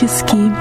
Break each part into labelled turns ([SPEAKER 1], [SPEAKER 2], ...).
[SPEAKER 1] Творческий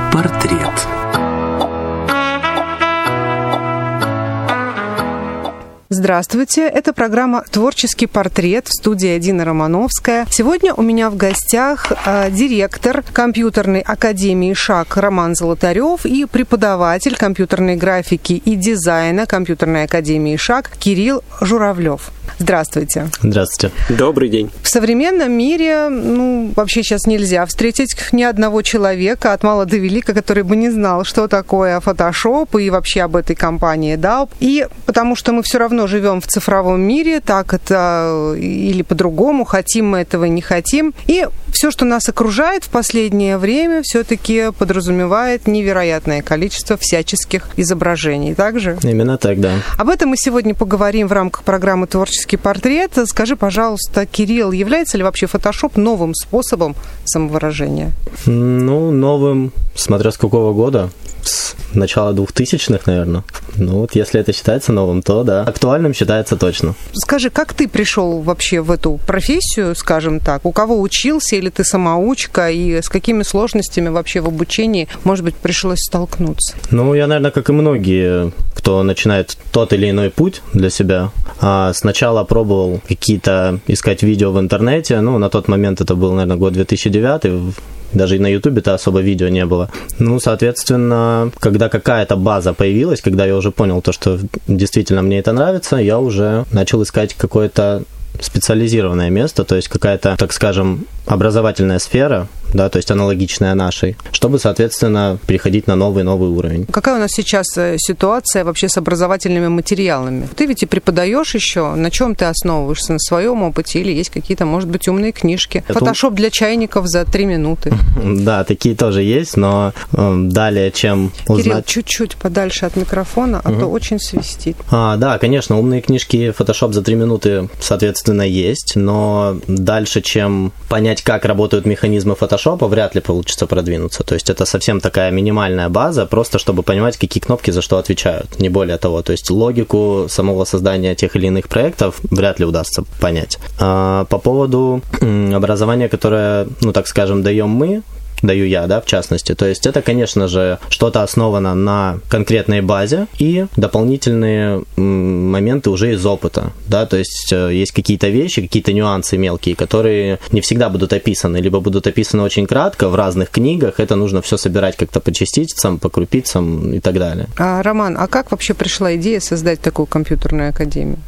[SPEAKER 2] Здравствуйте, это программа «Творческий портрет» в студии Дина Романовская. Сегодня у меня в гостях э, директор компьютерной академии ШАК Роман Золотарев и преподаватель компьютерной графики и дизайна компьютерной академии ШАК Кирилл Журавлев. Здравствуйте.
[SPEAKER 3] Здравствуйте.
[SPEAKER 4] Добрый день.
[SPEAKER 2] В современном мире, ну, вообще сейчас нельзя встретить ни одного человека от мала до велика, который бы не знал, что такое Photoshop и вообще об этой компании да. И потому что мы все равно живем в цифровом мире, так это или по-другому, хотим мы этого, не хотим. И все, что нас окружает в последнее время, все-таки подразумевает невероятное количество всяческих изображений. Также?
[SPEAKER 3] Именно так, да.
[SPEAKER 2] Об этом мы сегодня поговорим в рамках программы «Творческий портрет». Скажи, пожалуйста, Кирилл, является ли вообще Photoshop новым способом самовыражения?
[SPEAKER 3] Ну, новым, смотря с какого года с начала 2000-х, наверное. Ну вот, если это считается новым, то да. Актуальным считается точно.
[SPEAKER 2] Скажи, как ты пришел вообще в эту профессию, скажем так? У кого учился или ты самоучка? И с какими сложностями вообще в обучении, может быть, пришлось столкнуться?
[SPEAKER 3] Ну, я, наверное, как и многие, кто начинает тот или иной путь для себя, а, сначала пробовал какие-то искать видео в интернете. Ну, на тот момент это был, наверное, год 2009 даже и на Ютубе-то особо видео не было. Ну, соответственно, когда какая-то база появилась, когда я уже понял то, что действительно мне это нравится, я уже начал искать какое-то специализированное место, то есть какая-то, так скажем, образовательная сфера, да, то есть аналогичная нашей, чтобы, соответственно, переходить на новый-новый уровень.
[SPEAKER 2] Какая у нас сейчас э, ситуация вообще с образовательными материалами? Ты ведь и преподаешь еще, на чем ты основываешься? На своем опыте или есть какие-то, может быть, умные книжки? Фотошоп для чайников за три минуты.
[SPEAKER 3] Да, такие тоже есть, но э, далее, чем
[SPEAKER 2] узнать... Чуть-чуть подальше от микрофона, а то очень свистит.
[SPEAKER 3] А, да, конечно, умные книжки Photoshop за три минуты, соответственно, есть, но дальше, чем понять, как работают механизмы Photoshop, вряд ли получится продвинуться. То есть это совсем такая минимальная база, просто чтобы понимать, какие кнопки за что отвечают, не более того. То есть логику самого создания тех или иных проектов вряд ли удастся понять. А по поводу образования, которое, ну так скажем, даем мы, даю я, да, в частности. То есть это, конечно же, что-то основано на конкретной базе и дополнительные моменты уже из опыта, да, то есть э, есть какие-то вещи, какие-то нюансы мелкие, которые не всегда будут описаны, либо будут описаны очень кратко в разных книгах, это нужно все собирать как-то по частицам, по крупицам и так далее.
[SPEAKER 2] А, Роман, а как вообще пришла идея создать такую компьютерную академию?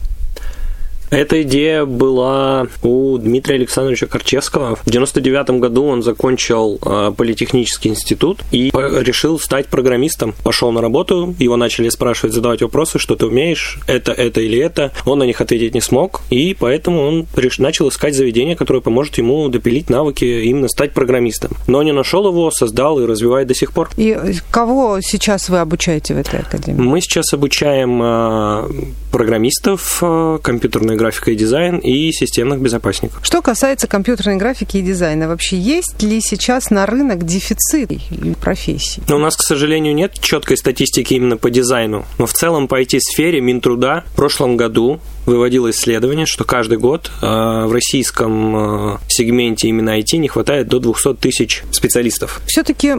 [SPEAKER 4] Эта идея была у Дмитрия Александровича Корчевского. В 99 году он закончил э, политехнический институт и решил стать программистом. Пошел на работу, его начали спрашивать, задавать вопросы, что ты умеешь, это, это или это. Он на них ответить не смог, и поэтому он начал искать заведение, которое поможет ему допилить навыки, именно стать программистом. Но не нашел его, создал и развивает до сих пор.
[SPEAKER 2] И кого сейчас вы обучаете в этой академии?
[SPEAKER 4] Мы сейчас обучаем э, программистов, э, компьютерной графика и дизайн и системных безопасников.
[SPEAKER 2] Что касается компьютерной графики и дизайна, вообще есть ли сейчас на рынок дефицит профессий?
[SPEAKER 4] У нас, к сожалению, нет четкой статистики именно по дизайну, но в целом по IT-сфере Минтруда в прошлом году выводило исследование, что каждый год э, в российском э, сегменте именно IT не хватает до 200 тысяч специалистов.
[SPEAKER 2] Все-таки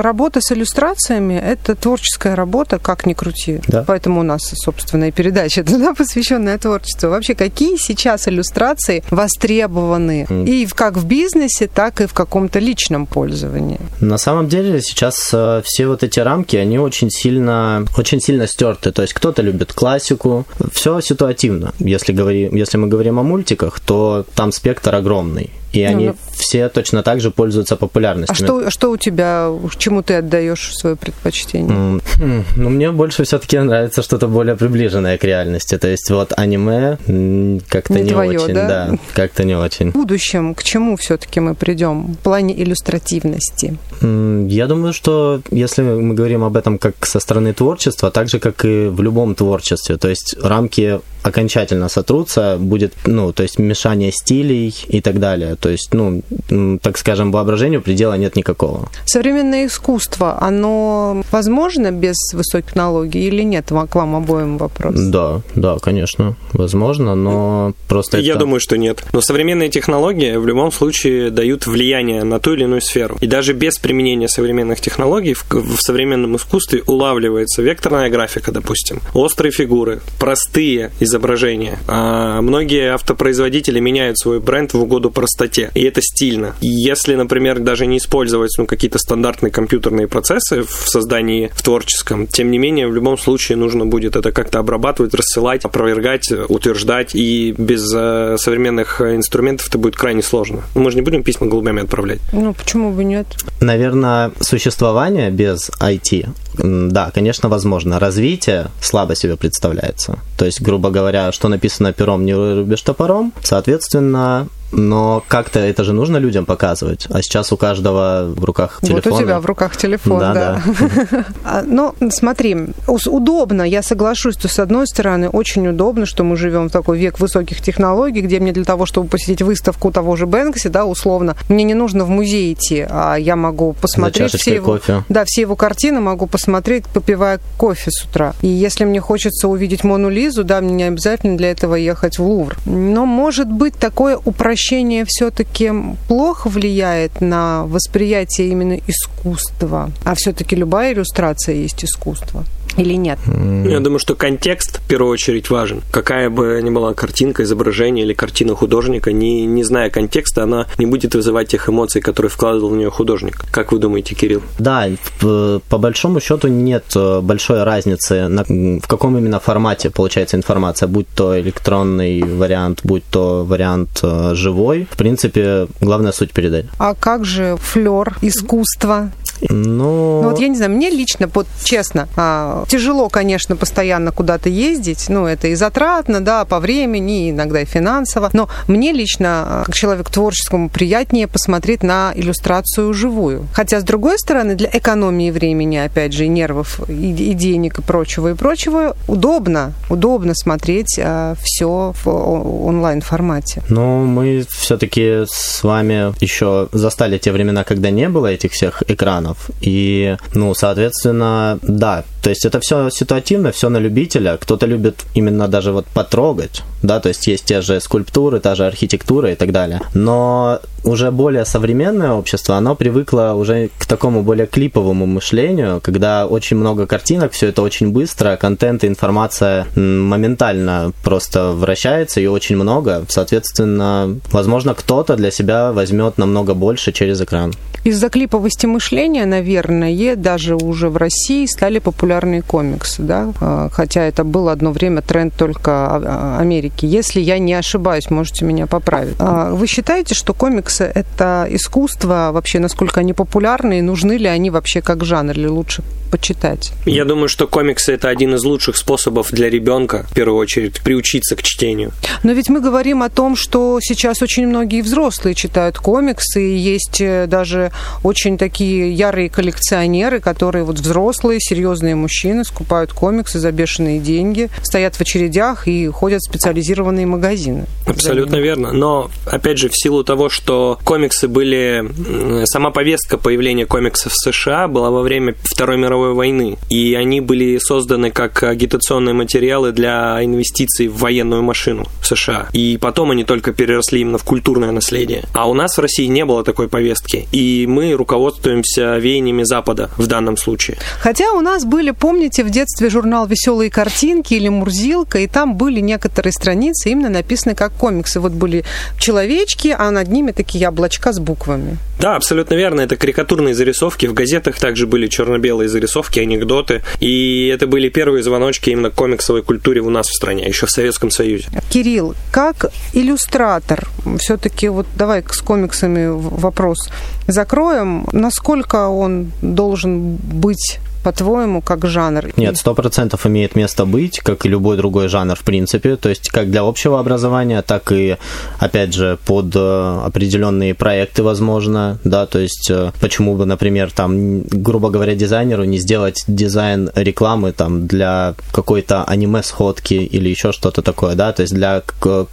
[SPEAKER 2] работа с иллюстрациями – это творческая работа, как ни крути.
[SPEAKER 3] Да.
[SPEAKER 2] Поэтому у нас, собственно, и передача да, посвященная творчеству. Вообще, какие сейчас иллюстрации востребованы mm. и как в бизнесе, так и в каком-то личном пользовании?
[SPEAKER 3] На самом деле сейчас э, все вот эти рамки, они очень сильно, очень сильно стерты. То есть кто-то любит классику, все ситуативно. Если, говори, если мы говорим о мультиках, то там спектр огромный. И ну, они ну, все точно так же пользуются популярностью.
[SPEAKER 2] А что, что у тебя, чему ты отдаешь свое предпочтение?
[SPEAKER 3] Mm, ну, мне больше все-таки нравится что-то более приближенное к реальности. То есть вот аниме как-то не, не твое, очень, да? да, как-то не очень.
[SPEAKER 2] В будущем к чему все-таки мы придем в плане иллюстративности?
[SPEAKER 3] Я думаю, что если мы говорим об этом как со стороны творчества, так же как и в любом творчестве, то есть рамки окончательно сотрутся, будет, ну, то есть мешание стилей и так далее. То есть, ну, так скажем, воображению предела нет никакого.
[SPEAKER 2] Современное искусство, оно возможно без высоких технологий или нет? К вам обоим вопрос.
[SPEAKER 3] Да, да, конечно, возможно, но просто
[SPEAKER 4] Я
[SPEAKER 3] это...
[SPEAKER 4] думаю, что нет. Но современные технологии в любом случае дают влияние на ту или иную сферу. И даже без применения современных технологий в, в современном искусстве улавливается векторная графика, допустим, острые фигуры, простые изображения. А многие автопроизводители меняют свой бренд в угоду простоте, и это стильно. Если, например, даже не использовать ну, какие-то стандартные компьютерные процессы в создании в творческом, тем не менее, в любом случае нужно будет это как-то обрабатывать, рассылать, опровергать, утверждать, и без э, современных инструментов это будет крайне сложно. Мы же не будем письма голубями отправлять.
[SPEAKER 2] Ну, почему бы нет?
[SPEAKER 3] Наверное, существование без IT, да, конечно, возможно. Развитие слабо себе представляется. То есть, грубо говоря, что написано пером, не рубишь топором. Соответственно, но как-то это же нужно людям показывать. А сейчас у каждого в руках телефон.
[SPEAKER 2] Вот у тебя в руках телефон, да. да. да. Но смотри, удобно, я соглашусь, что с одной стороны очень удобно, что мы живем в такой век высоких технологий, где мне для того, чтобы посетить выставку того же Бэнкси, да, условно, мне не нужно в музей идти, а я могу посмотреть все его,
[SPEAKER 3] кофе.
[SPEAKER 2] да, все его картины, могу посмотреть, попивая кофе с утра. И если мне хочется увидеть Мону Лизу, да, мне не обязательно для этого ехать в Лувр. Но может быть такое упрощение обращение все-таки плохо влияет на восприятие именно искусства, а все-таки любая иллюстрация есть искусство или нет?
[SPEAKER 4] Я думаю, что контекст в первую очередь важен. Какая бы ни была картинка, изображение или картина художника, не, не зная контекста, она не будет вызывать тех эмоций, которые вкладывал в нее художник. Как вы думаете, Кирилл?
[SPEAKER 3] Да, по большому счету нет э, большой разницы, на, в каком именно формате получается информация, будь то электронный вариант, будь то вариант э, живой. В принципе, главная суть передать.
[SPEAKER 2] А как же флер искусства?
[SPEAKER 3] Ну...
[SPEAKER 2] ну вот я не знаю, мне лично, вот честно, а, тяжело, конечно, постоянно куда-то ездить, ну это и затратно, да, по времени, иногда и финансово, но мне лично, а, как человек творческому, приятнее посмотреть на иллюстрацию живую. Хотя, с другой стороны, для экономии времени, опять же, и нервов, и, и денег, и прочего, и прочего, удобно, удобно смотреть а, все в онлайн-формате.
[SPEAKER 3] Ну, мы все-таки с вами еще застали те времена, когда не было этих всех экранов. И, ну, соответственно, да, то есть это все ситуативно, все на любителя. Кто-то любит именно даже вот потрогать, да, то есть есть те же скульптуры, та же архитектура и так далее. Но уже более современное общество, оно привыкло уже к такому более клиповому мышлению, когда очень много картинок, все это очень быстро, контент и информация моментально просто вращается и очень много. Соответственно, возможно, кто-то для себя возьмет намного больше через экран.
[SPEAKER 2] Из-за клиповости мышления, наверное, даже уже в России стали популярные комиксы, да, а, хотя это был одно время тренд только а, Америки. Если я не ошибаюсь, можете меня поправить. А, вы считаете, что комиксы – это искусство, вообще, насколько они популярны, и нужны ли они вообще как жанр, или лучше почитать?
[SPEAKER 4] Я думаю, что комиксы – это один из лучших способов для ребенка, в первую очередь, приучиться к чтению.
[SPEAKER 2] Но ведь мы говорим о том, что сейчас очень многие взрослые читают комиксы, и есть э, даже очень такие ярые коллекционеры, которые вот взрослые, серьезные мужчины, скупают комиксы за бешеные деньги, стоят в очередях и ходят в специализированные магазины.
[SPEAKER 4] Абсолютно верно. Но, опять же, в силу того, что комиксы были... Сама повестка появления комиксов в США была во время Второй мировой войны. И они были созданы как агитационные материалы для инвестиций в военную машину в США. И потом они только переросли именно в культурное наследие. А у нас в России не было такой повестки. И мы руководствуемся веяниями Запада в данном случае.
[SPEAKER 2] Хотя у нас были, помните, в детстве журнал «Веселые картинки» или «Мурзилка», и там были некоторые страницы именно написаны как комиксы. Вот были человечки, а над ними такие облачка с буквами.
[SPEAKER 4] Да, абсолютно верно. Это карикатурные зарисовки. В газетах также были черно-белые зарисовки, анекдоты. И это были первые звоночки именно комиксовой культуре у нас в стране, еще в Советском Союзе.
[SPEAKER 2] Кирилл, как иллюстратор, все-таки вот давай с комиксами вопрос закроем, насколько он должен быть по-твоему, как жанр?
[SPEAKER 3] Нет, сто процентов имеет место быть, как и любой другой жанр, в принципе. То есть как для общего образования, так и, опять же, под э, определенные проекты, возможно, да, то есть э, почему бы, например, там, грубо говоря, дизайнеру не сделать дизайн рекламы там для какой-то аниме-сходки или еще что-то такое, да, то есть для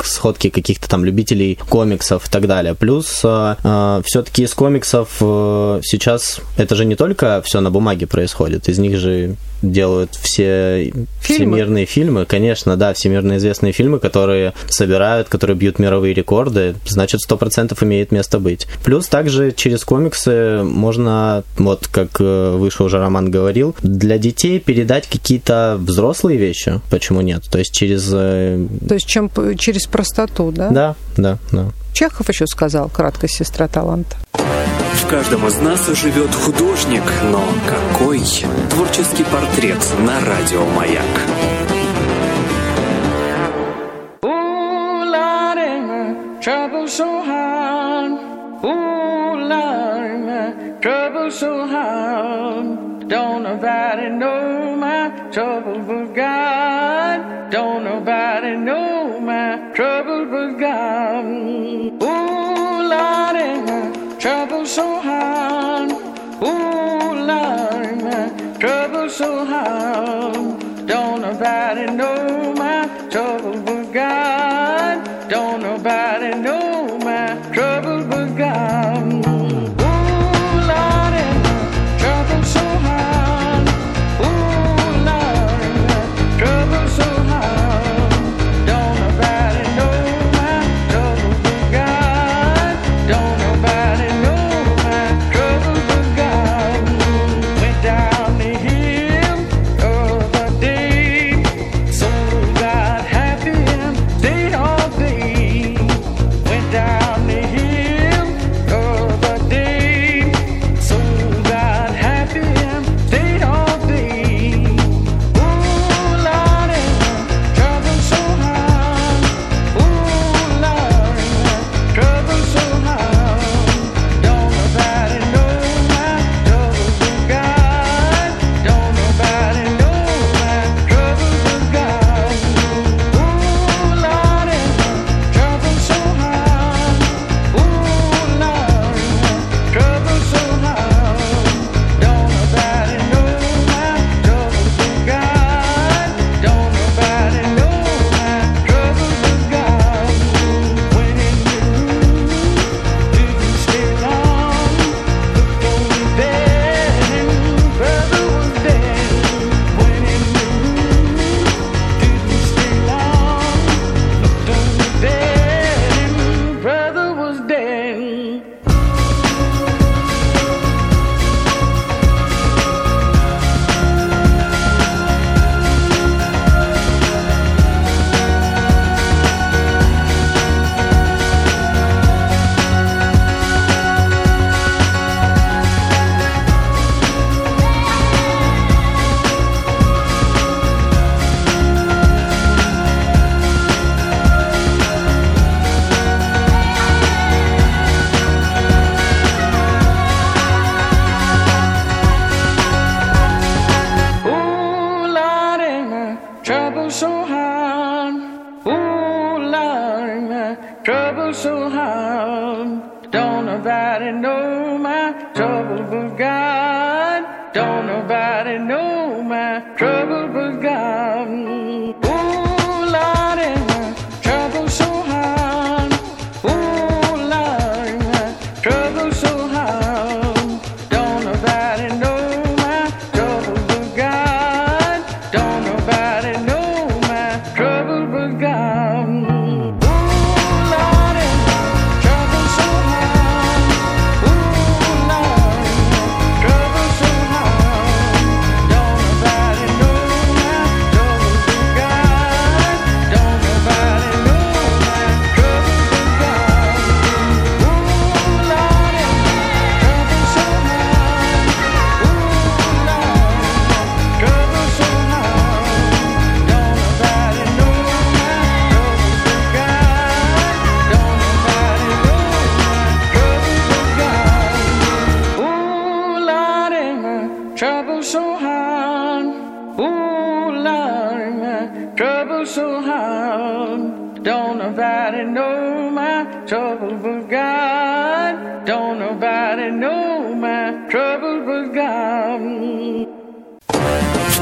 [SPEAKER 3] сходки каких-то там любителей комиксов и так далее. Плюс э, все-таки из комиксов сейчас это же не только все на бумаге происходит, из них же делают все фильмы. всемирные фильмы, конечно, да, всемирно известные фильмы, которые собирают, которые бьют мировые рекорды, значит, сто процентов имеет место быть. Плюс также через комиксы можно, вот как э, выше уже Роман говорил, для детей передать какие-то взрослые вещи, почему нет? То есть через... Э,
[SPEAKER 2] То есть чем через простоту, да?
[SPEAKER 3] Да, да, да.
[SPEAKER 2] Чехов еще сказал, краткая сестра таланта.
[SPEAKER 1] Каждом из нас живет художник, но какой? Творческий портрет на радио «Маяк». Don't nobody know my trouble but God. Ooh trouble so hard. Ooh, Lord, trouble so hard. Don't nobody know my trouble but God. Don't nobody know my trouble
[SPEAKER 5] got it.
[SPEAKER 1] No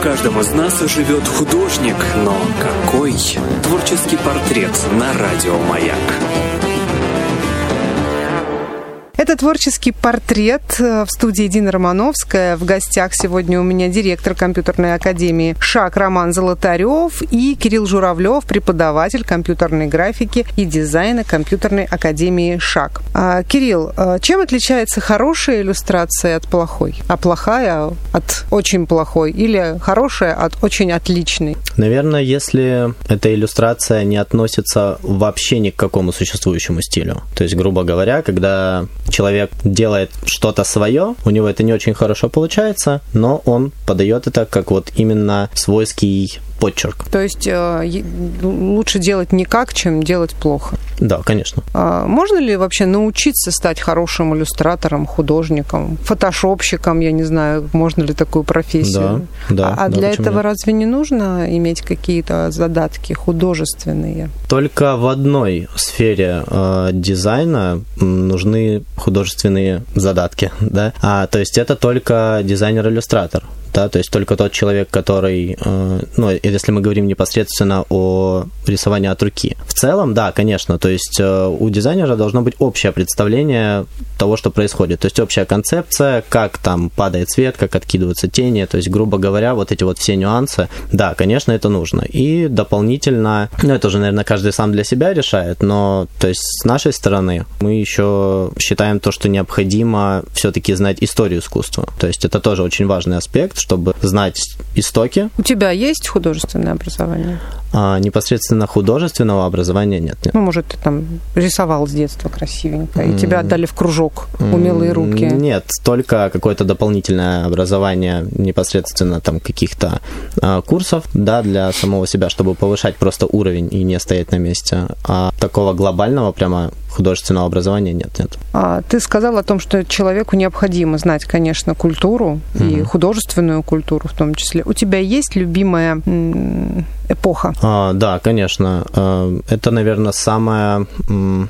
[SPEAKER 1] каждом из нас живет художник, но какой? Творческий портрет на радио «Маяк».
[SPEAKER 2] Это творческий портрет э, в студии Дина Романовская. В гостях сегодня у меня директор компьютерной академии ШАК Роман Золотарев и Кирилл Журавлев, преподаватель компьютерной графики и дизайна компьютерной академии ШАК. А, Кирилл, а чем отличается хорошая иллюстрация от плохой? А плохая от очень плохой? Или хорошая от очень отличной?
[SPEAKER 3] Наверное, если эта иллюстрация не относится вообще ни к какому существующему стилю. То есть, грубо говоря, когда человек делает что-то свое, у него это не очень хорошо получается, но он подает это как вот именно свойский подчерк.
[SPEAKER 2] То есть э, лучше делать никак, чем делать плохо.
[SPEAKER 3] Да, конечно.
[SPEAKER 2] А можно ли вообще научиться стать хорошим иллюстратором, художником, фотошопщиком, я не знаю, можно ли такую профессию?
[SPEAKER 3] Да, да.
[SPEAKER 2] А
[SPEAKER 3] да,
[SPEAKER 2] для этого нет? разве не нужно иметь какие-то задатки художественные?
[SPEAKER 3] Только в одной сфере э, дизайна нужны художественные задатки, да. А то есть это только дизайнер-иллюстратор да, то есть только тот человек, который, э, ну, если мы говорим непосредственно о рисовании от руки. В целом, да, конечно, то есть э, у дизайнера должно быть общее представление того, что происходит, то есть общая концепция, как там падает свет, как откидываются тени, то есть, грубо говоря, вот эти вот все нюансы, да, конечно, это нужно. И дополнительно, ну, это уже, наверное, каждый сам для себя решает, но, то есть, с нашей стороны мы еще считаем то, что необходимо все-таки знать историю искусства, то есть это тоже очень важный аспект, чтобы знать истоки.
[SPEAKER 2] У тебя есть художественное образование?
[SPEAKER 3] А, непосредственно художественного образования нет, нет.
[SPEAKER 2] Ну, может, ты там рисовал с детства красивенько, и тебя отдали в кружок умелые руки?
[SPEAKER 3] Нет, только какое-то дополнительное образование непосредственно там каких-то а, курсов, да, для самого себя, чтобы повышать просто уровень и не стоять на месте. А такого глобального прямо художественного образования нет, нет.
[SPEAKER 2] А, ты сказал о том, что человеку необходимо знать, конечно, культуру mm-hmm. и художественную культуру в том числе. У тебя есть любимая эпоха?
[SPEAKER 3] А, да, конечно. А, это, наверное, самая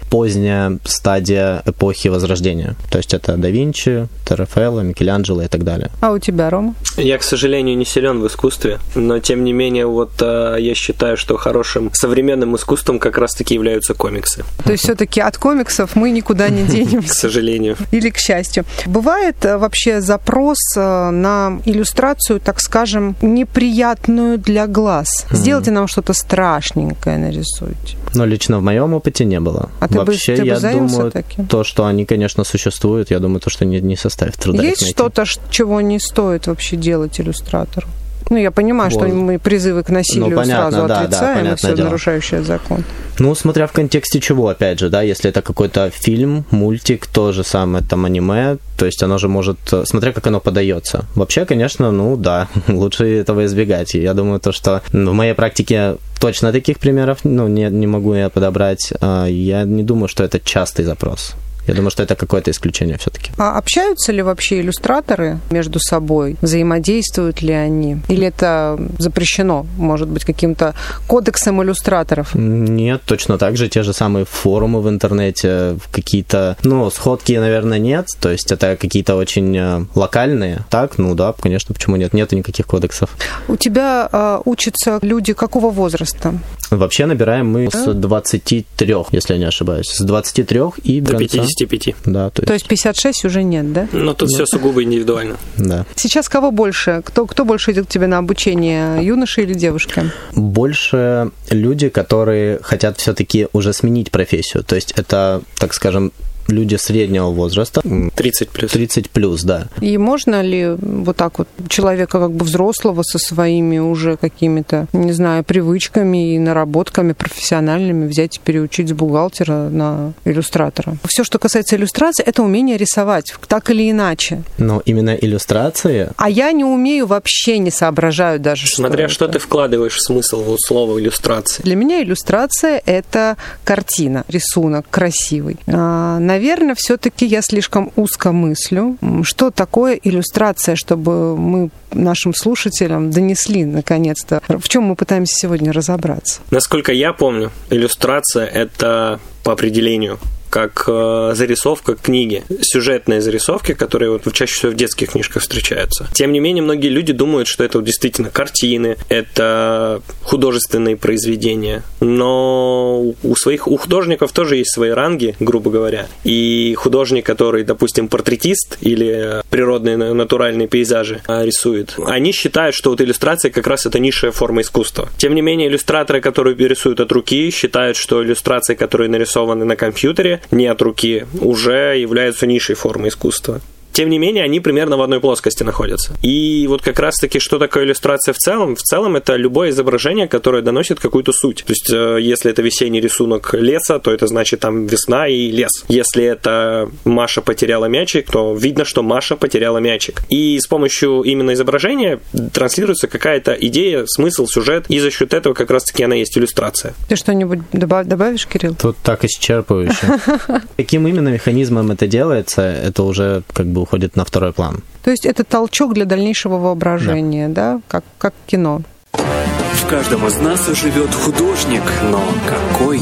[SPEAKER 3] поздняя стадия эпохи Возрождения. То есть это да Винчи, Рафаэлло, Микеланджело и так далее.
[SPEAKER 2] А у тебя, Рома?
[SPEAKER 4] Я, к сожалению, не силен в искусстве, но тем не менее, вот а, я считаю, что хорошим современным искусством как раз-таки являются комиксы.
[SPEAKER 2] То есть все-таки от комиксов мы никуда не денемся.
[SPEAKER 4] К сожалению.
[SPEAKER 2] Или к счастью. Бывает э, вообще запрос э, на иллюстрацию, так скажем, неприятную для глаз. Сделайте нам что-то страшненькое, нарисуйте.
[SPEAKER 3] Но лично в моем опыте не было.
[SPEAKER 2] А ты
[SPEAKER 3] Вообще,
[SPEAKER 2] бы, ты
[SPEAKER 3] я
[SPEAKER 2] бы
[SPEAKER 3] думаю,
[SPEAKER 2] таким?
[SPEAKER 3] то, что они, конечно, существуют, я думаю, то, что не, не составит труда
[SPEAKER 2] Есть что-то, чего не стоит вообще делать иллюстратору? Ну, я понимаю, вот. что мы призывы к насилию ну, понятно, сразу да, отрицаем, да, и все дело. нарушающее закон.
[SPEAKER 3] Ну, смотря в контексте чего, опять же, да, если это какой-то фильм, мультик, то же самое там аниме, то есть оно же может, смотря как оно подается. Вообще, конечно, ну да, лучше этого избегать. И я думаю, то, что в моей практике точно таких примеров, ну, не, не могу я подобрать. А, я не думаю, что это частый запрос. Я думаю, что это какое-то исключение все-таки.
[SPEAKER 2] А общаются ли вообще иллюстраторы между собой? Взаимодействуют ли они? Или это запрещено, может быть, каким-то кодексом иллюстраторов?
[SPEAKER 3] Нет, точно так же. Те же самые форумы в интернете, какие-то, ну, сходки, наверное, нет. То есть это какие-то очень э, локальные. Так, ну да, конечно, почему нет? Нет никаких кодексов.
[SPEAKER 2] У тебя э, учатся люди какого возраста?
[SPEAKER 3] Вообще набираем мы с 23, если я не ошибаюсь. С 23 и
[SPEAKER 4] до, до 55.
[SPEAKER 3] Да,
[SPEAKER 2] то есть... то есть 56 уже нет, да?
[SPEAKER 4] Но тут ну, все сугубо индивидуально.
[SPEAKER 3] Да.
[SPEAKER 2] Сейчас кого больше? Кто, кто больше идет к тебе на обучение, юноши или девушки?
[SPEAKER 3] Больше люди, которые хотят все-таки уже сменить профессию. То есть это, так скажем, люди среднего возраста.
[SPEAKER 4] 30 плюс.
[SPEAKER 3] 30 плюс, да.
[SPEAKER 2] И можно ли вот так вот человека как бы взрослого со своими уже какими-то, не знаю, привычками и наработками профессиональными взять и переучить с бухгалтера на иллюстратора? Все, что касается иллюстрации, это умение рисовать, так или иначе.
[SPEAKER 3] Но именно иллюстрации...
[SPEAKER 2] А я не умею вообще, не соображаю даже,
[SPEAKER 4] Смотря
[SPEAKER 2] что,
[SPEAKER 4] что ты вкладываешь в смысл слова иллюстрации.
[SPEAKER 2] Для меня иллюстрация — это картина, рисунок красивый. А, наверное, все-таки я слишком узко мыслю. Что такое иллюстрация, чтобы мы нашим слушателям донесли наконец-то, в чем мы пытаемся сегодня разобраться?
[SPEAKER 4] Насколько я помню, иллюстрация это по определению как э, зарисовка книги, сюжетные зарисовки, которые вот чаще всего в детских книжках встречаются. Тем не менее, многие люди думают, что это вот действительно картины, это художественные произведения, но у своих у художников тоже есть свои ранги, грубо говоря. И художник, который, допустим, портретист или природные натуральные пейзажи рисует, они считают, что вот иллюстрация как раз это низшая форма искусства. Тем не менее, иллюстраторы, которые рисуют от руки, считают, что иллюстрации, которые нарисованы на компьютере, не от руки, уже являются низшей формой искусства тем не менее, они примерно в одной плоскости находятся. И вот как раз-таки, что такое иллюстрация в целом? В целом это любое изображение, которое доносит какую-то суть. То есть, э, если это весенний рисунок леса, то это значит там весна и лес. Если это Маша потеряла мячик, то видно, что Маша потеряла мячик. И с помощью именно изображения транслируется какая-то идея, смысл, сюжет, и за счет этого как раз-таки она есть иллюстрация.
[SPEAKER 2] Ты что-нибудь добавишь, Кирилл?
[SPEAKER 3] Тут так исчерпывающе. Каким именно механизмом это делается, это уже как бы уходит на второй план.
[SPEAKER 2] То есть это толчок для дальнейшего воображения, да, да? Как, как кино.
[SPEAKER 1] В каждом из нас живет художник, но какой?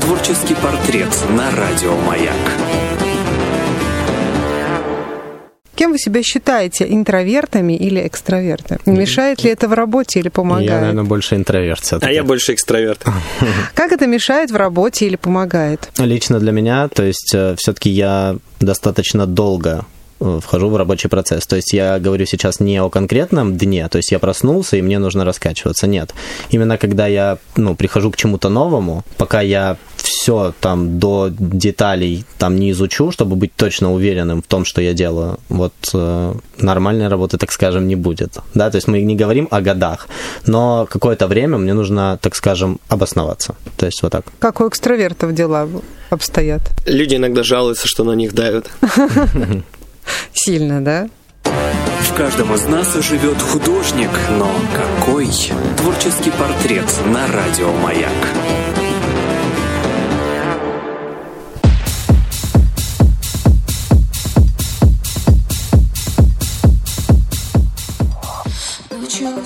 [SPEAKER 1] Творческий портрет на радио «Маяк».
[SPEAKER 2] Кем вы себя считаете, интровертами или экстравертами? Мешает ли это в работе или помогает?
[SPEAKER 3] Я, наверное, больше интроверт
[SPEAKER 4] А я больше экстраверт.
[SPEAKER 2] Как это мешает в работе или помогает?
[SPEAKER 3] Лично для меня, то есть э, все-таки я достаточно долго вхожу в рабочий процесс. То есть я говорю сейчас не о конкретном дне, то есть я проснулся и мне нужно раскачиваться. Нет. Именно когда я ну, прихожу к чему-то новому, пока я все там до деталей там не изучу, чтобы быть точно уверенным в том, что я делаю, вот э, нормальной работы, так скажем, не будет. Да, то есть мы не говорим о годах, но какое-то время мне нужно, так скажем, обосноваться. То есть вот так.
[SPEAKER 2] Как у экстравертов дела обстоят?
[SPEAKER 4] Люди иногда жалуются, что на них давят.
[SPEAKER 2] Сильно, да?
[SPEAKER 1] В каждом из нас живет художник, но какой? Творческий портрет на радио «Маяк».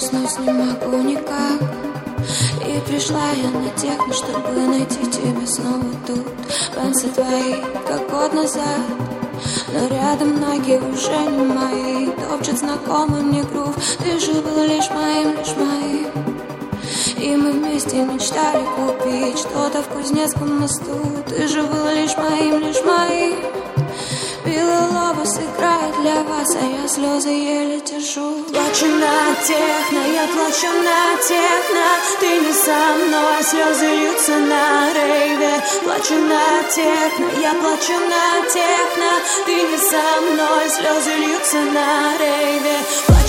[SPEAKER 6] уснуть не могу никак И пришла я на техно, чтобы найти тебя снова тут Пальцы твои, как год назад но рядом ноги уже не мои Топчет знакомый мне грув. Ты же был лишь моим, лишь моим. И мы вместе мечтали купить Что-то в Кузнецком мосту. Ты же был лишь моим, лишь моим Белый лобос играет для вас, а я слезы еле держу Плачу на техно, я плачу на техно. Ты не со мной, слезы льются на рейве. Плачу на техно, я плачу на техно. Ты не со мной, слезы льются на рейве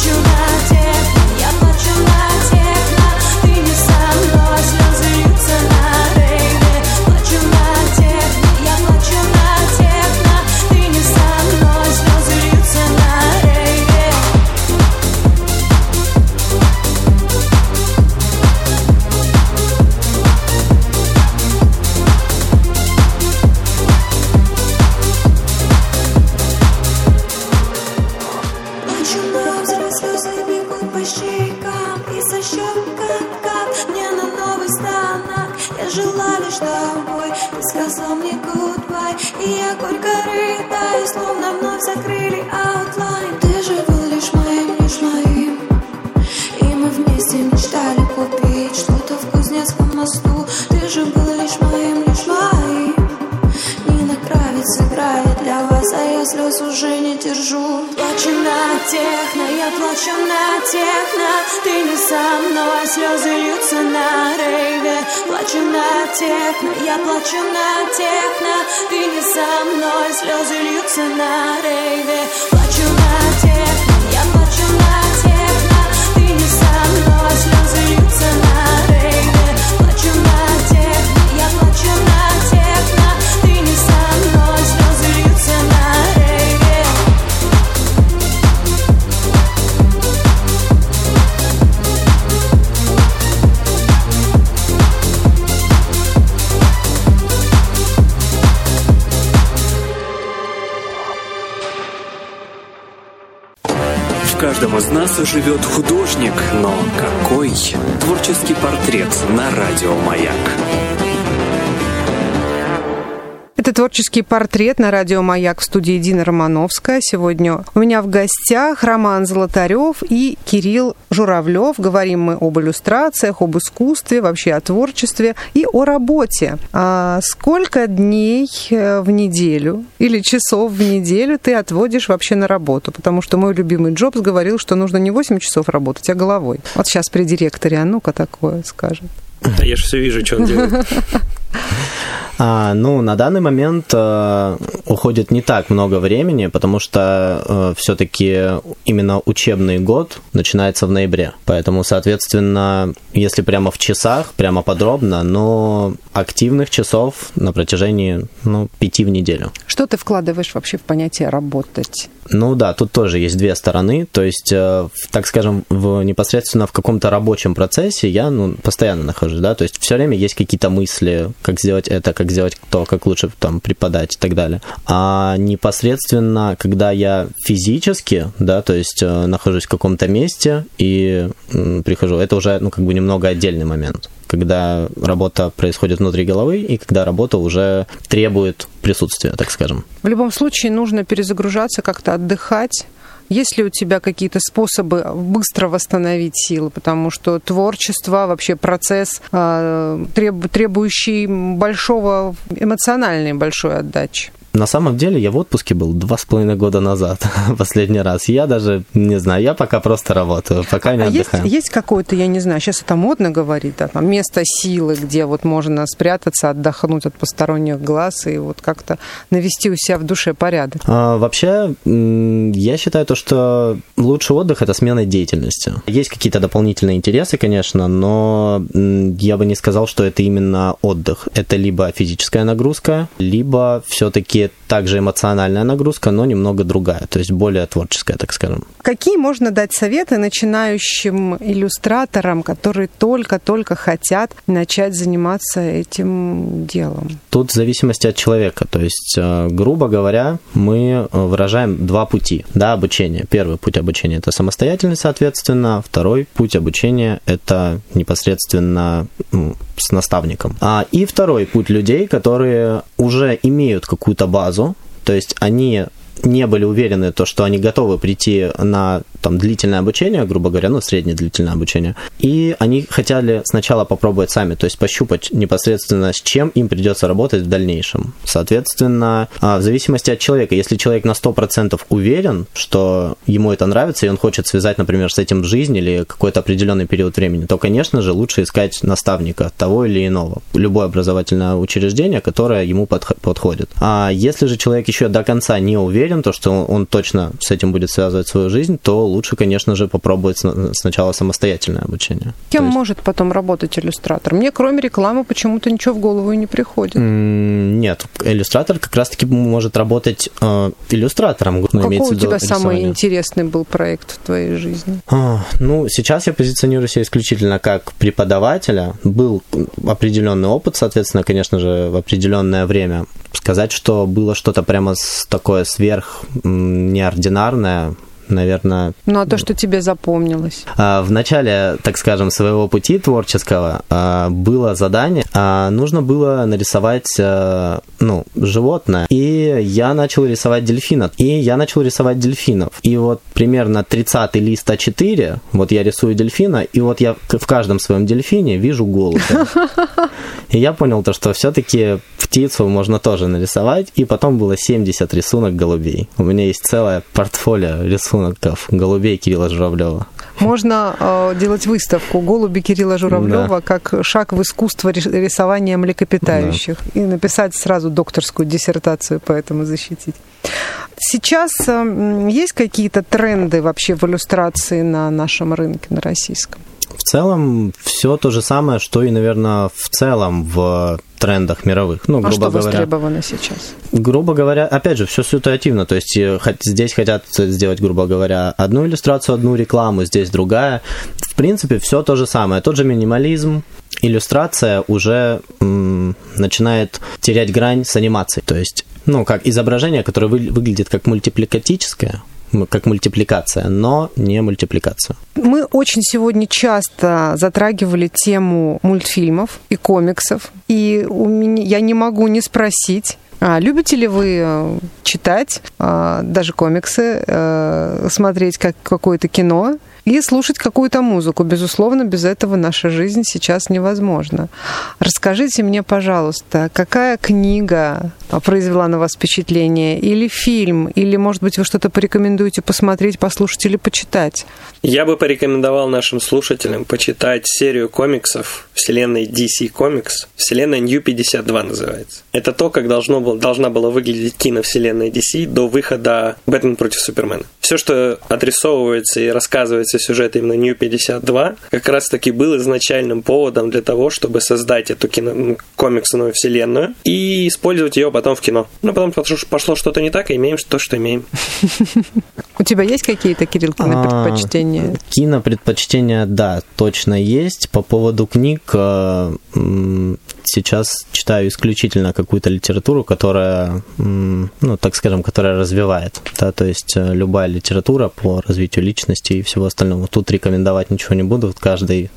[SPEAKER 6] на техно, я плачу на техно. Ты не со мной, слезы льются на рейве. Плачу на техно, я плачу на техно. Ты не со мной, слезы льются на рейве. Плачу на техно,
[SPEAKER 1] каждом из нас живет художник, но какой? Творческий портрет на радио «Маяк».
[SPEAKER 2] Это творческий портрет на радио «Маяк» в студии Дина Романовская. Сегодня у меня в гостях Роман Золотарев и Кирилл Журавлев. Говорим мы об иллюстрациях, об искусстве, вообще о творчестве и о работе. А сколько дней э, в неделю или часов в неделю ты отводишь вообще на работу? Потому что мой любимый Джобс говорил, что нужно не 8 часов работать, а головой. Вот сейчас при директоре, а ну-ка такое скажет.
[SPEAKER 4] Да я же все вижу, что он делает.
[SPEAKER 3] А, ну, на данный момент э, уходит не так много времени, потому что э, все-таки именно учебный год начинается в ноябре. Поэтому, соответственно, если прямо в часах, прямо подробно, но активных часов на протяжении ну, пяти в неделю.
[SPEAKER 2] Что ты вкладываешь вообще в понятие работать?
[SPEAKER 3] Ну да, тут тоже есть две стороны. То есть, э, в, так скажем, в, непосредственно в каком-то рабочем процессе я ну, постоянно нахожусь, да, то есть все время есть какие-то мысли, как сделать это, как сделать то, как лучше там преподать и так далее. А непосредственно, когда я физически, да, то есть э, нахожусь в каком-то месте и м, прихожу, это уже, ну, как бы немного отдельный момент когда работа происходит внутри головы и когда работа уже требует присутствия, так скажем.
[SPEAKER 2] В любом случае нужно перезагружаться, как-то отдыхать. Есть ли у тебя какие-то способы быстро восстановить силы? Потому что творчество, вообще процесс, треб- требующий большого эмоциональной большой отдачи.
[SPEAKER 3] На самом деле я в отпуске был два с половиной года назад, последний раз. Я даже не знаю, я пока просто работаю, пока не
[SPEAKER 2] а есть,
[SPEAKER 3] отдыхаю.
[SPEAKER 2] есть какое-то, я не знаю, сейчас это модно говорить, да, там место силы, где вот можно спрятаться, отдохнуть от посторонних глаз и вот как-то навести у себя в душе порядок?
[SPEAKER 3] А, вообще, я считаю то, что лучший отдых – это смена деятельности. Есть какие-то дополнительные интересы, конечно, но я бы не сказал, что это именно отдых. Это либо физическая нагрузка, либо все-таки также эмоциональная нагрузка, но немного другая, то есть более творческая, так скажем.
[SPEAKER 2] Какие можно дать советы начинающим иллюстраторам, которые только-только хотят начать заниматься этим делом?
[SPEAKER 3] Тут в зависимости от человека. То есть, э, грубо говоря, мы э, выражаем два пути да, обучения. Первый путь обучения – это самостоятельность, соответственно. Второй путь обучения – это непосредственно ну, с наставником. А, и второй путь людей, которые уже имеют какую-то базу, то есть они не были уверены, то, что они готовы прийти на там, длительное обучение, грубо говоря, ну, среднее длительное обучение, и они хотели сначала попробовать сами, то есть пощупать непосредственно, с чем им придется работать в дальнейшем. Соответственно, а, в зависимости от человека, если человек на 100% уверен, что ему это нравится, и он хочет связать, например, с этим жизнь или какой-то определенный период времени, то, конечно же, лучше искать наставника того или иного, любое образовательное учреждение, которое ему подх- подходит. А если же человек еще до конца не уверен, то, что он точно с этим будет связывать свою жизнь, то лучше, конечно же, попробовать сна- сначала самостоятельное обучение.
[SPEAKER 2] Кем
[SPEAKER 3] есть-
[SPEAKER 2] может потом работать иллюстратор? Мне кроме рекламы почему-то ничего в голову и не приходит.
[SPEAKER 3] Нет, иллюстратор как раз-таки может работать э, иллюстратором. ну,
[SPEAKER 2] Какой у тебя самый интересный был проект в твоей жизни?
[SPEAKER 3] А, Ну, сейчас я позиционирую себя исключительно как преподавателя. Был определенный опыт, соответственно, конечно же, в определенное время. Сказать, что было что-то прямо такое сверх неординарное, наверное,
[SPEAKER 2] Ну, а то, что тебе запомнилось?
[SPEAKER 3] А, В начале, так скажем, своего пути творческого а, было задание, а, нужно было нарисовать, ну, животное, и я начал рисовать дельфина, и я начал рисовать дельфинов, и вот примерно 30 лист А4, вот я рисую дельфина, и вот я в каждом своем дельфине вижу голубя. И я понял то, что все-таки птицу можно тоже нарисовать, и потом было 70 рисунок голубей. У меня есть целое портфолио рисунков голубей Кирилла Журавлева.
[SPEAKER 2] Можно э, делать выставку «Голуби Кирилла Журавлева» как шаг в искусство рис- рисования млекопитающих и написать сразу докторскую диссертацию по этому защитить. Сейчас э, есть какие-то тренды вообще в иллюстрации на нашем рынке, на российском?
[SPEAKER 3] В целом, все то же самое, что и, наверное, в целом в трендах мировых. Ну,
[SPEAKER 2] А
[SPEAKER 3] грубо
[SPEAKER 2] что
[SPEAKER 3] говоря.
[SPEAKER 2] востребовано сейчас?
[SPEAKER 3] Грубо говоря, опять же, все ситуативно. То есть э, здесь хотят сделать, грубо говоря, одну иллюстрацию, одну рекламу, здесь другая. В принципе, все то же самое. Тот же минимализм, иллюстрация уже м, начинает терять грань с анимацией. То есть, ну, как изображение, которое вы- выглядит как мультипликатическое, как мультипликация, но не мультипликация.
[SPEAKER 2] Мы очень сегодня часто затрагивали тему мультфильмов и комиксов, и у меня, я не могу не спросить, а любите ли вы э, читать а, даже комиксы, э, смотреть как какое-то кино и слушать какую-то музыку? Безусловно, без этого наша жизнь сейчас невозможна. Расскажите мне, пожалуйста, какая книга а, произвела на вас впечатление, или фильм, или, может быть, вы что-то порекомендуете посмотреть, послушать или почитать?
[SPEAKER 4] Я бы порекомендовал нашим слушателям почитать серию комиксов вселенной DC Comics. Вселенная New 52 называется. Это то, как должно было, должна была выглядеть киновселенная DC до выхода «Бэтмен против Супермена». Все, что отрисовывается и рассказывается сюжет именно New 52, как раз-таки был изначальным поводом для того, чтобы создать эту кино, ну, комиксную вселенную и использовать ее потом в кино. Но потом пошло, пошло что-то не так, и имеем то, что имеем.
[SPEAKER 2] У тебя есть какие-то, Кирилл,
[SPEAKER 3] А,
[SPEAKER 2] предпочтения?
[SPEAKER 3] Кинопредпочтения, да, точно есть. По поводу книг э, сейчас читаю исключительно какую-то литературу, которая, ну, так скажем, которая развивает. Да, то есть э, любая литература по развитию личности и всего остального. Тут рекомендовать ничего не буду, каждый,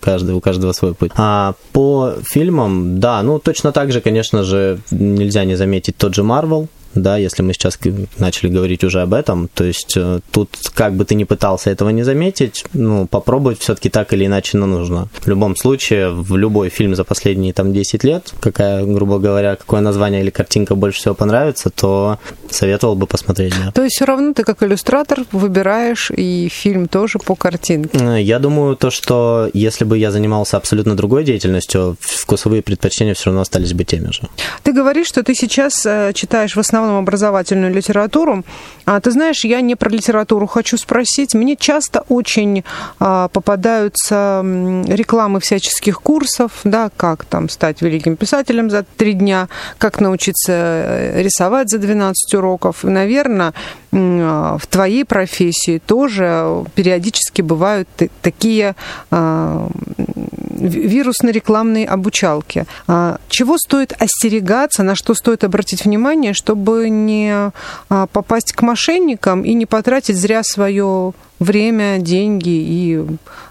[SPEAKER 3] каждый, у каждого свой путь. А по фильмам, да, ну, точно так же, конечно же, нельзя не заметить тот же Марвел, да, если мы сейчас начали говорить уже об этом, то есть э, тут как бы ты ни пытался этого не заметить, ну, попробовать все-таки так или иначе, но нужно. В любом случае, в любой фильм за последние там 10 лет, какая, грубо говоря, какое название или картинка больше всего понравится, то советовал бы посмотреть, да.
[SPEAKER 2] То есть все равно ты как иллюстратор выбираешь и фильм тоже по картинке.
[SPEAKER 3] Э, Я думаю, то, что если бы я занимался абсолютно другой деятельностью, вкусовые предпочтения все равно остались бы теми же.
[SPEAKER 2] Ты говоришь, что ты сейчас э, читаешь в основном образовательную литературу. А ты знаешь, я не про литературу хочу спросить. Мне часто очень а, попадаются рекламы всяческих курсов, да, как там стать великим писателем за три дня, как научиться э, рисовать за 12 уроков. И, наверное, м, в твоей профессии тоже периодически бывают та- такие а, ви- вирусно-рекламные обучалки. А, Чего стоит остерегаться, на что стоит обратить внимание, чтобы не а, попасть к мошенникам и не потратить зря свое время, деньги и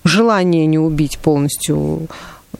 [SPEAKER 2] желание не убить полностью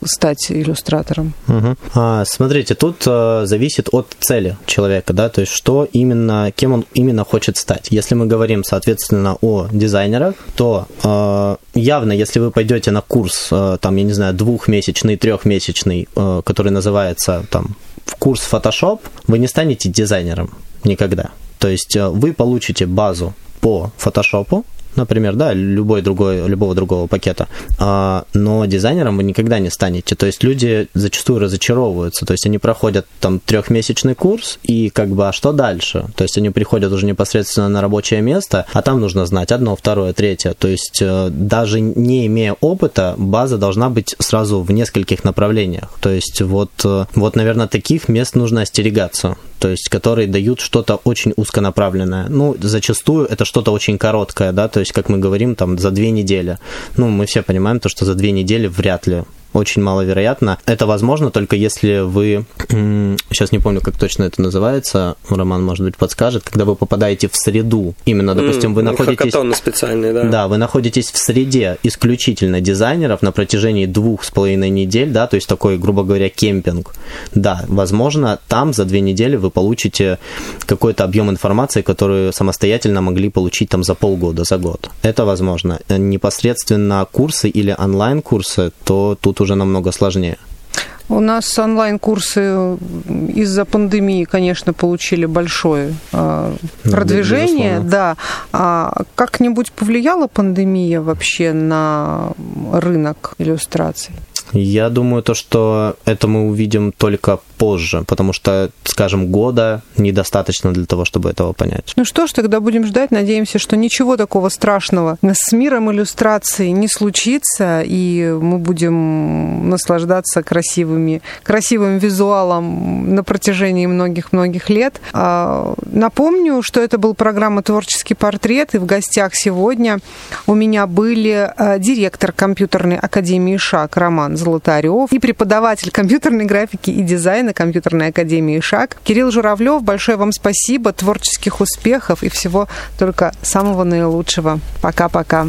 [SPEAKER 2] стать иллюстратором?
[SPEAKER 3] Мгм. А, смотрите, тут э, зависит от цели человека, да, то есть что именно, кем он именно хочет стать. Если мы говорим, соответственно, о дизайнерах, то э, явно, если вы пойдете на курс, э, там, я не знаю, двухмесячный, трехмесячный, э, который называется там в курс Photoshop, вы не станете дизайнером никогда. То есть э, вы получите базу по Photoshop, например, да, любой другой, любого другого пакета, а, но дизайнером вы никогда не станете. То есть люди зачастую разочаровываются, то есть они проходят там трехмесячный курс и как бы, а что дальше? То есть они приходят уже непосредственно на рабочее место, а там нужно знать одно, второе, третье. То есть э, даже не имея опыта, база должна быть сразу в нескольких направлениях. То есть вот, э, вот наверное, таких мест нужно остерегаться то есть которые дают что-то очень узконаправленное. Ну, зачастую это что-то очень короткое, да, то есть, как мы говорим, там, за две недели. Ну, мы все понимаем то, что за две недели вряд ли очень маловероятно. Это возможно только если вы, сейчас не помню, как точно это называется, Роман, может быть, подскажет, когда вы попадаете в среду, именно, допустим, вы находитесь...
[SPEAKER 4] Хакатоны специальные, да.
[SPEAKER 3] Да, вы находитесь в среде исключительно дизайнеров на протяжении двух с половиной недель, да, то есть такой, грубо говоря, кемпинг. Да, возможно, там за две недели вы получите какой-то объем информации, которую самостоятельно могли получить там за полгода, за год. Это возможно. Непосредственно курсы или онлайн-курсы, то тут уже намного сложнее.
[SPEAKER 2] У нас онлайн-курсы из-за пандемии, конечно, получили большое э,
[SPEAKER 3] Ну,
[SPEAKER 2] продвижение.
[SPEAKER 3] безусловно.
[SPEAKER 2] Да. А как-нибудь повлияла пандемия вообще на рынок иллюстраций?
[SPEAKER 3] Я думаю, то, что это мы увидим только позже, потому что, скажем, года недостаточно для того, чтобы этого понять.
[SPEAKER 2] Ну что ж, тогда будем ждать. Надеемся, что ничего такого страшного с миром иллюстрации не случится, и мы будем наслаждаться красивыми, красивым визуалом на протяжении многих-многих лет. А, Напомню, что это был программа «Творческий портрет», и в гостях сегодня у меня были а, директор компьютерной академии ШАК Роман Золотарев и преподаватель компьютерной графики и дизайна
[SPEAKER 7] Татьяны, компьютерной академии «Шаг». Кирилл Журавлев, большое вам спасибо, творческих успехов и всего только самого наилучшего. Пока-пока.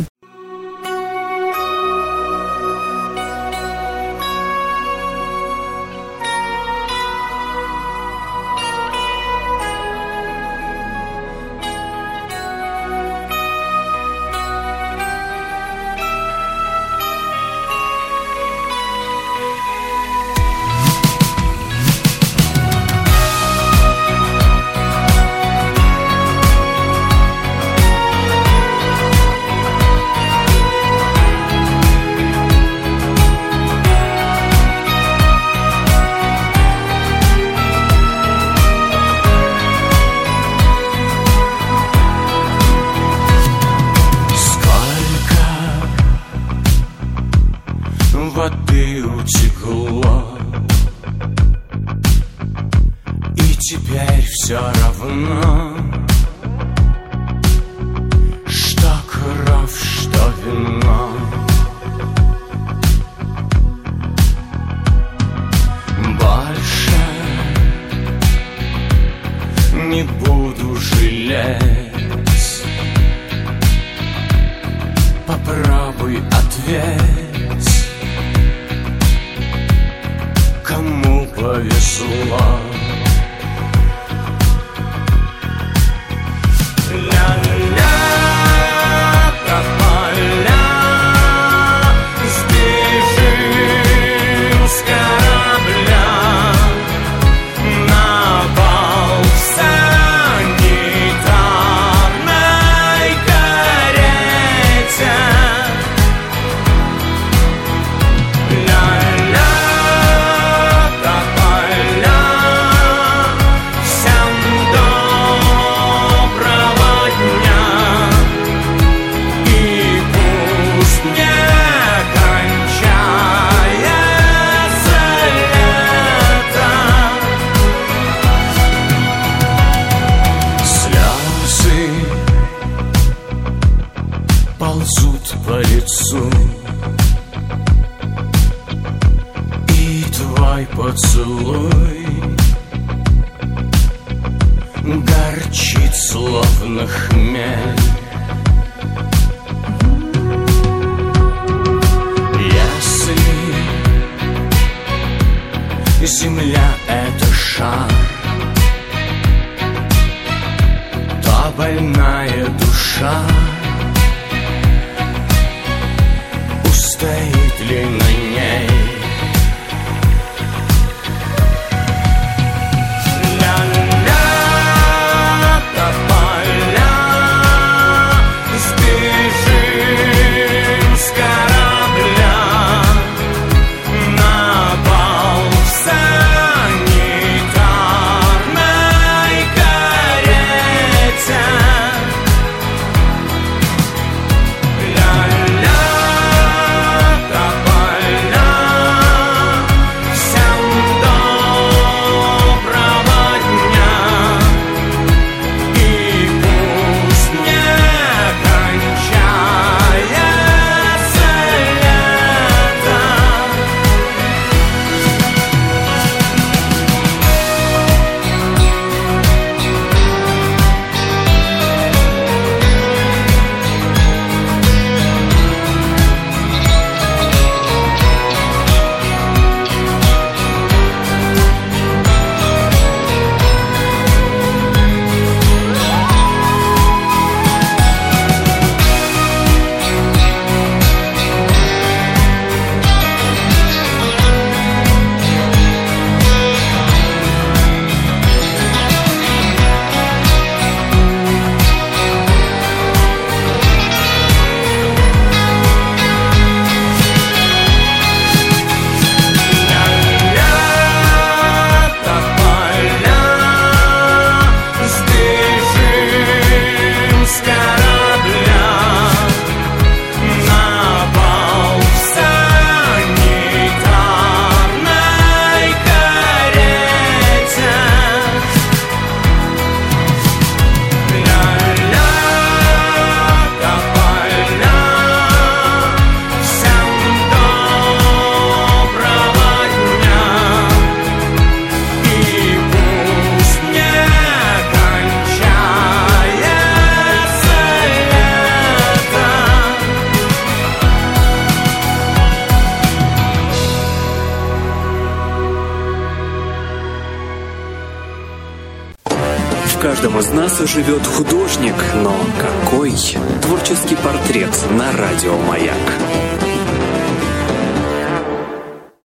[SPEAKER 1] Живет художник, но